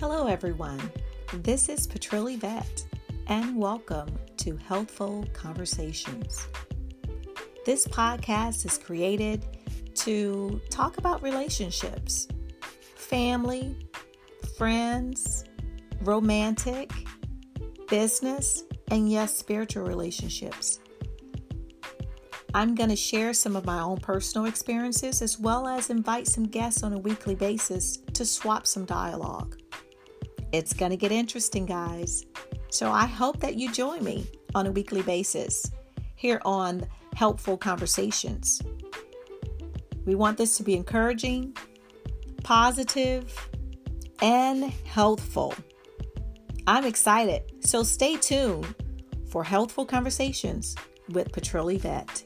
Hello, everyone. This is PatrillYvette, and welcome to Healthful Conversations. This podcast is created to talk about relationships, family, friends, romantic, business, and yes, spiritual relationships. I'm going to share some of my own personal experiences as well as invite some guests on a weekly basis to swap some dialogue. It's going to get interesting, guys. So I hope that you join me on a weekly basis here on Helpful Conversations. We want this to be encouraging, positive, and healthful. I'm excited, so stay tuned for Healthful Conversations with PatrillYvette.